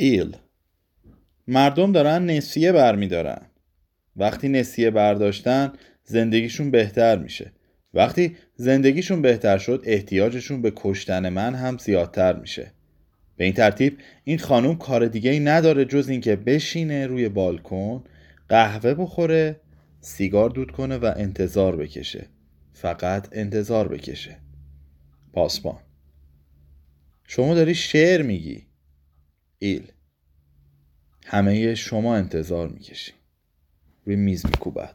ایل مردم دارن نسیه برمیدارن وقتی نسیه برداشتن زندگیشون بهتر میشه. وقتی زندگیشون بهتر شد احتیاجشون به کشتن من هم زیادتر میشه. به این ترتیب این خانوم کار دیگه ای نداره جز اینکه بشینه روی بالکن قهوه بخوره سیگار دود کنه و انتظار بکشه. فقط انتظار بکشه. پاسبان. شما داری شعر میگی. ایل همه شما انتظار می‌کشی. روی میز میکوبد.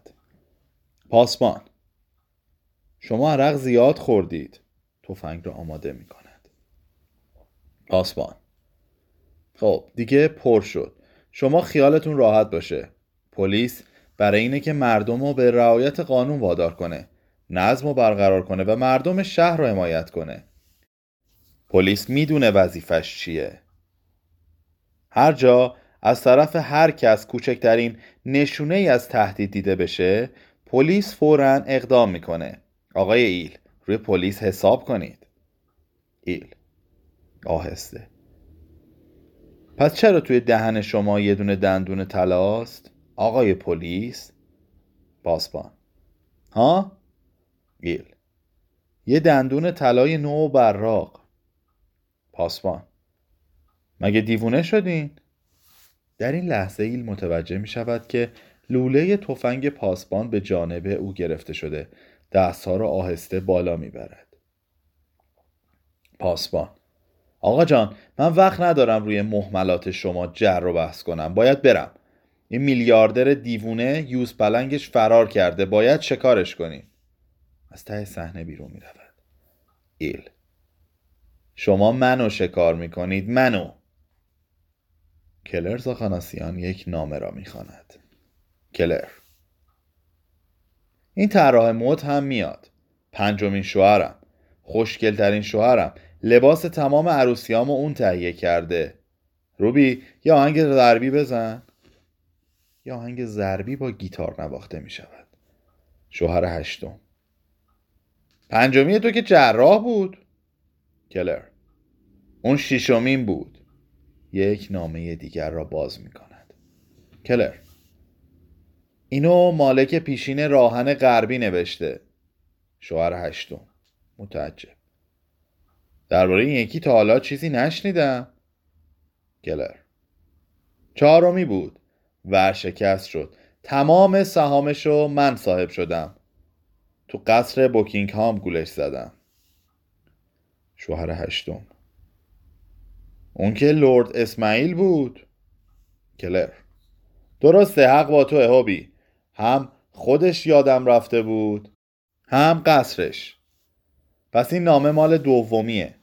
پاسبان. شما عرق زیاد خوردید. تفنگ را آماده می‌کند. پاسبان. خب دیگه پر شد. شما خیالتون راحت باشه. پلیس برای اینه که مردم رو به رعایت قانون وادار کنه. نظم رو برقرار کنه و مردم شهر رو حمایت کنه. پلیس می‌دونه وظیفش چیه. هر جا از طرف هر کس کوچکترین نشونه ای از تهدید دیده بشه پلیس فورا اقدام می‌کنه. آقای ایل روی پلیس حساب کنید. ایل آهسته. پس چرا توی دهن شما یه دونه دندون طلاست آقای پلیس پاسبان ها؟ ایل یه دندون طلای نو براق. پاسبان مگه دیوونه شدین؟ در این لحظه ایل متوجه می شود که لوله تفنگ پاسبان به جانب او گرفته شده. دستها را آهسته بالا می برد. پاسبان. آقا جان من وقت ندارم روی محملات شما جر و بحث کنم. باید برم. این میلیاردر دیوونه یوز پلنگش فرار کرده. باید شکارش کنیم؟ از ته صحنه بیرون می رود. ایل. شما منو شکار می کنید. منو. کلر زاخاناسیان یک نامه را می‌خواند. کلر. این طراح مد هم میاد. پنجمین شوهرم. خوشگلترین شوهرم. لباس تمام عروسیامو اون تهیه کرده. روبی یا آهنگ ضربی بزن. یا آهنگ ضربی با گیتار نواخته می شود شوهر هشتم. پنجمی تو که جراح بود. کلر. اون شیشمین بود. یک نامه دیگر را باز می کند کلر. اینو مالک پیشین راهن غربی نوشته. شوهر هشتم. متعجب. درباره این یکی تا حالا چیزی نشنیدم. کلر. چهارمی بود. ورشکست شد. تمام سهامشو من صاحب شدم. تو قصر بوکینگ هام گولش زدم. شوهر هشتم. اون که لورد اسماعیل بود. کلر. درسته حق با تو هابی. هم خودش یادم رفته بود هم قصرش. پس این نامه مال دومیه.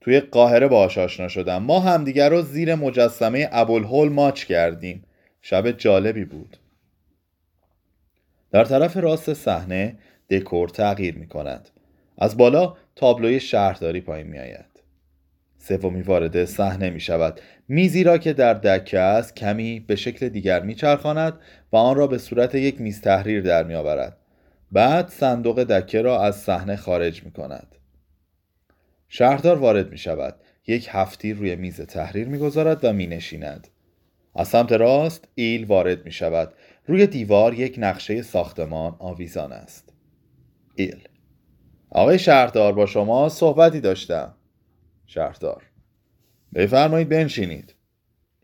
توی قاهره باهاش آشنا شدم. ما همدیگر رو زیر مجسمه ابوالهول ماچ کردیم. شب جالبی بود. در طرف راست صحنه دکور تغییر می کند از بالا تابلوی شهرداری پایین می آید سومی وارد صحنه می شود. میزی را که در دکه است کمی به شکل دیگر میچرخاند و آن را به صورت یک میز تحریر در می آورد. بعد صندوق دکه را از صحنه خارج می کند. شهردار وارد می شود. یک هفتی روی میز تحریر می گذارد و می نشیند. از سمت راست ایل وارد می شود. روی دیوار یک نقشه ساختمان آویزان است. ایل. آقای شهردار با شما صحبتی داشتم. شهردار. بفرمایید بنشینید.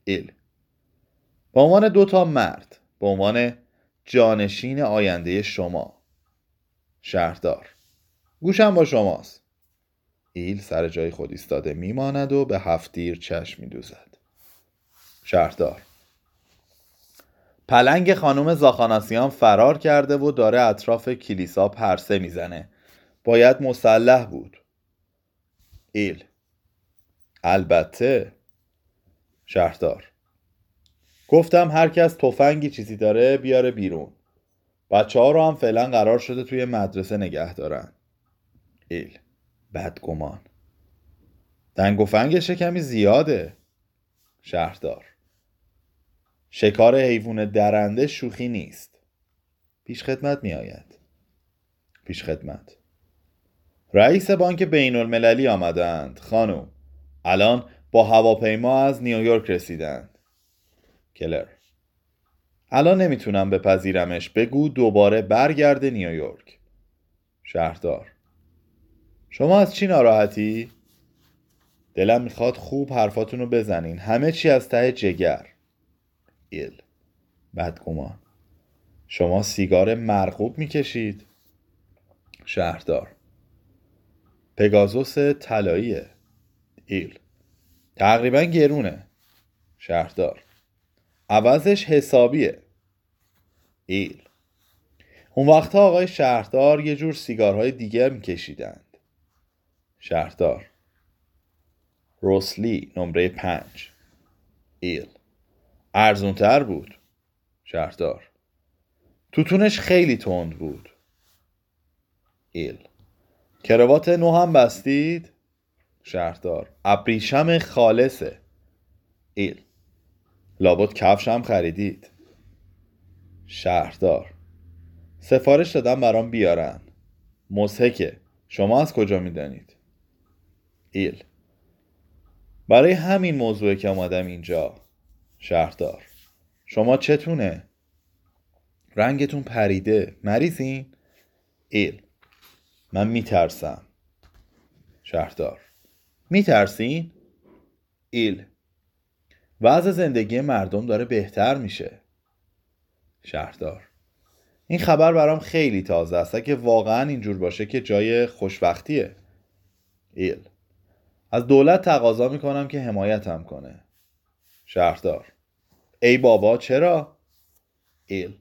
ایل. به عنوان دو تا مرد به عنوان جانشین آینده شما. شهردار. گوشم با شماست. ایل سر جای خود ایستاده میماند و به هفتیر چشم میدوزد. شهردار. پلنگ خانم زاخاناسیان فرار کرده و داره اطراف کلیسا پرسه می‌زنه. باید مسلح بود. ایل. البته شهردار. گفتم هر کس تفنگی چیزی داره بیاره بیرون. بچه ها رو هم فعلا قرار شده توی مدرسه نگه دارن. ایل بدگمان. دنگ و فنگش کمی زیاده شهردار. شکار حیوان درنده شوخی نیست. پیش خدمت می آید پیش خدمت. رئیس بانک بین المللی آمدند. خانم الان با هواپیما از نیویورک رسیدند کلر. الان نمی‌تونم بپذیرمش بگو دوباره برگرد نیویورک شهردار. شما از چی ناراحتی؟ دلم می‌خواد خوب حرفاتونو بزنین. همه چی از ته جگر. ایل. بدگمان. شما سیگار مرغوب می‌کشید؟ شهردار. پگازوس طلاییه. ایل تقریبا گرونه. شهردار. عوضش حسابیه. ایل. اون وقتها آقای شهردار یه جور سیگارهای دیگر میکشیدند شهردار. روسلی نمره پنج. ایل. ارزونتر بود. شهردار. توتونش خیلی تند بود. ایل. کروات نو هم بستید؟ شهردار. ابریشم خالصه. ایل. لابد کفش هم خریدید. شهردار. سفارش دادم برام بیارن. مزهکه شما از کجا می‌دانید؟ ایل. برای همین موضوع که آمدم اینجا. شهردار. شما چتونه؟ رنگتون پریده. مریضین ایل. من میترسم. شهردار. میترسین؟ ایل. وضع زندگی مردم داره بهتر میشه. شهردار. این خبر برام خیلی تازه است. اگه واقعا اینجور باشه که جای خوشبختیه. ایل. از دولت تقاضا می‌کنم که حمایتم کنه. شهردار. ای بابا چرا؟ ایل.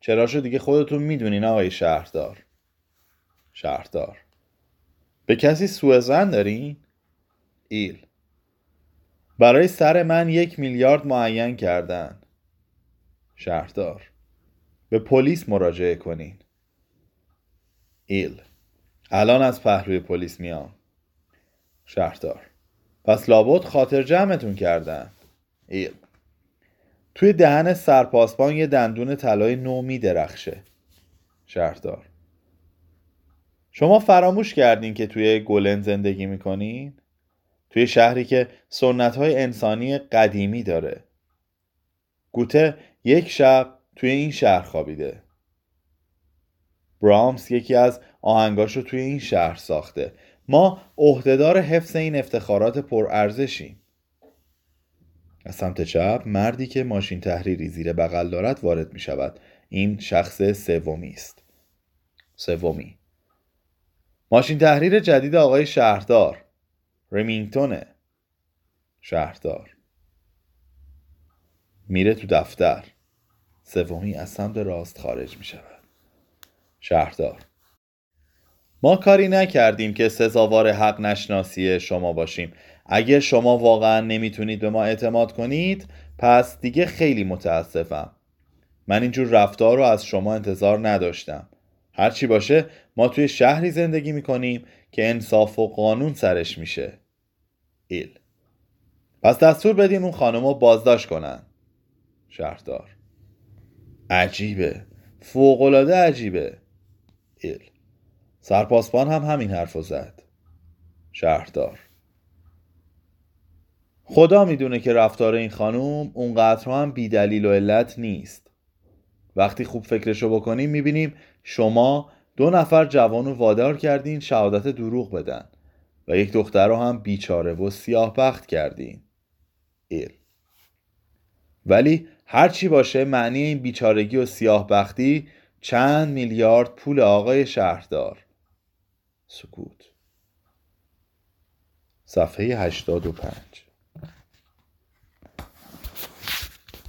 چرا شو دیگه خودتون می‌دونین آقای شهردار. شهردار. به کسی سوء زن دارین؟ ایل برای سر من یک میلیارد معین کردن. شهردار. به پلیس مراجعه کنین. ایل. الان از پهلوی پلیس میام. شهردار. پس لابد خاطر جمعتون کردن. ایل. توی دهن سرپاسبان یه دندون طلای نو می درخشه شهردار. شما فراموش کردین که توی گلن زندگی می‌کنین؟ توی شهری که سنت های انسانی قدیمی داره. گوته یک شب توی این شهر خوابیده. برامس یکی از آهنگاشو توی این شهر ساخته. ما عهدهدار حفظ این افتخارات پرارزشیم. از سمت چپ مردی که ماشین تحریری زیر بغل دارد وارد می شود این شخص سومی است. سومی. ماشین تحریر جدید آقای شهردار. رمینگتونه. شهردار. میره تو دفتر. سومی از سمت راست خارج می شود شهردار. ما کاری نکردیم که سزاوار حق نشناسی شما باشیم. اگر شما واقعا نمی‌تونید به ما اعتماد کنید پس دیگه خیلی متاسفم. من اینجور رفتار رو از شما انتظار نداشتم. هرچی باشه ما توی شهری زندگی می‌کنیم که انصاف و قانون سرش میشه. ایل پس دستور بدین اون خانم رو بازداشت کنن. شهردار. عجیبه. فوقالعاده عجیبه. ایل. سرپاسبان هم همین حرف زد. شهردار. خدا می‌دونه که رفتار این خانوم اونقدر هم بیدلیل و علت نیست. وقتی خوب فکرشو بکنیم می‌بینیم شما دو نفر جوان رو وادار کردین شهادت دروغ بدن. و یک دختر رو هم بیچاره و سیاه بخت کردین. ایل. ولی هرچی باشه معنی این بیچارگی و سیاه بختی چند میلیارد پول آقای شهردار. سکوت. صفحه 85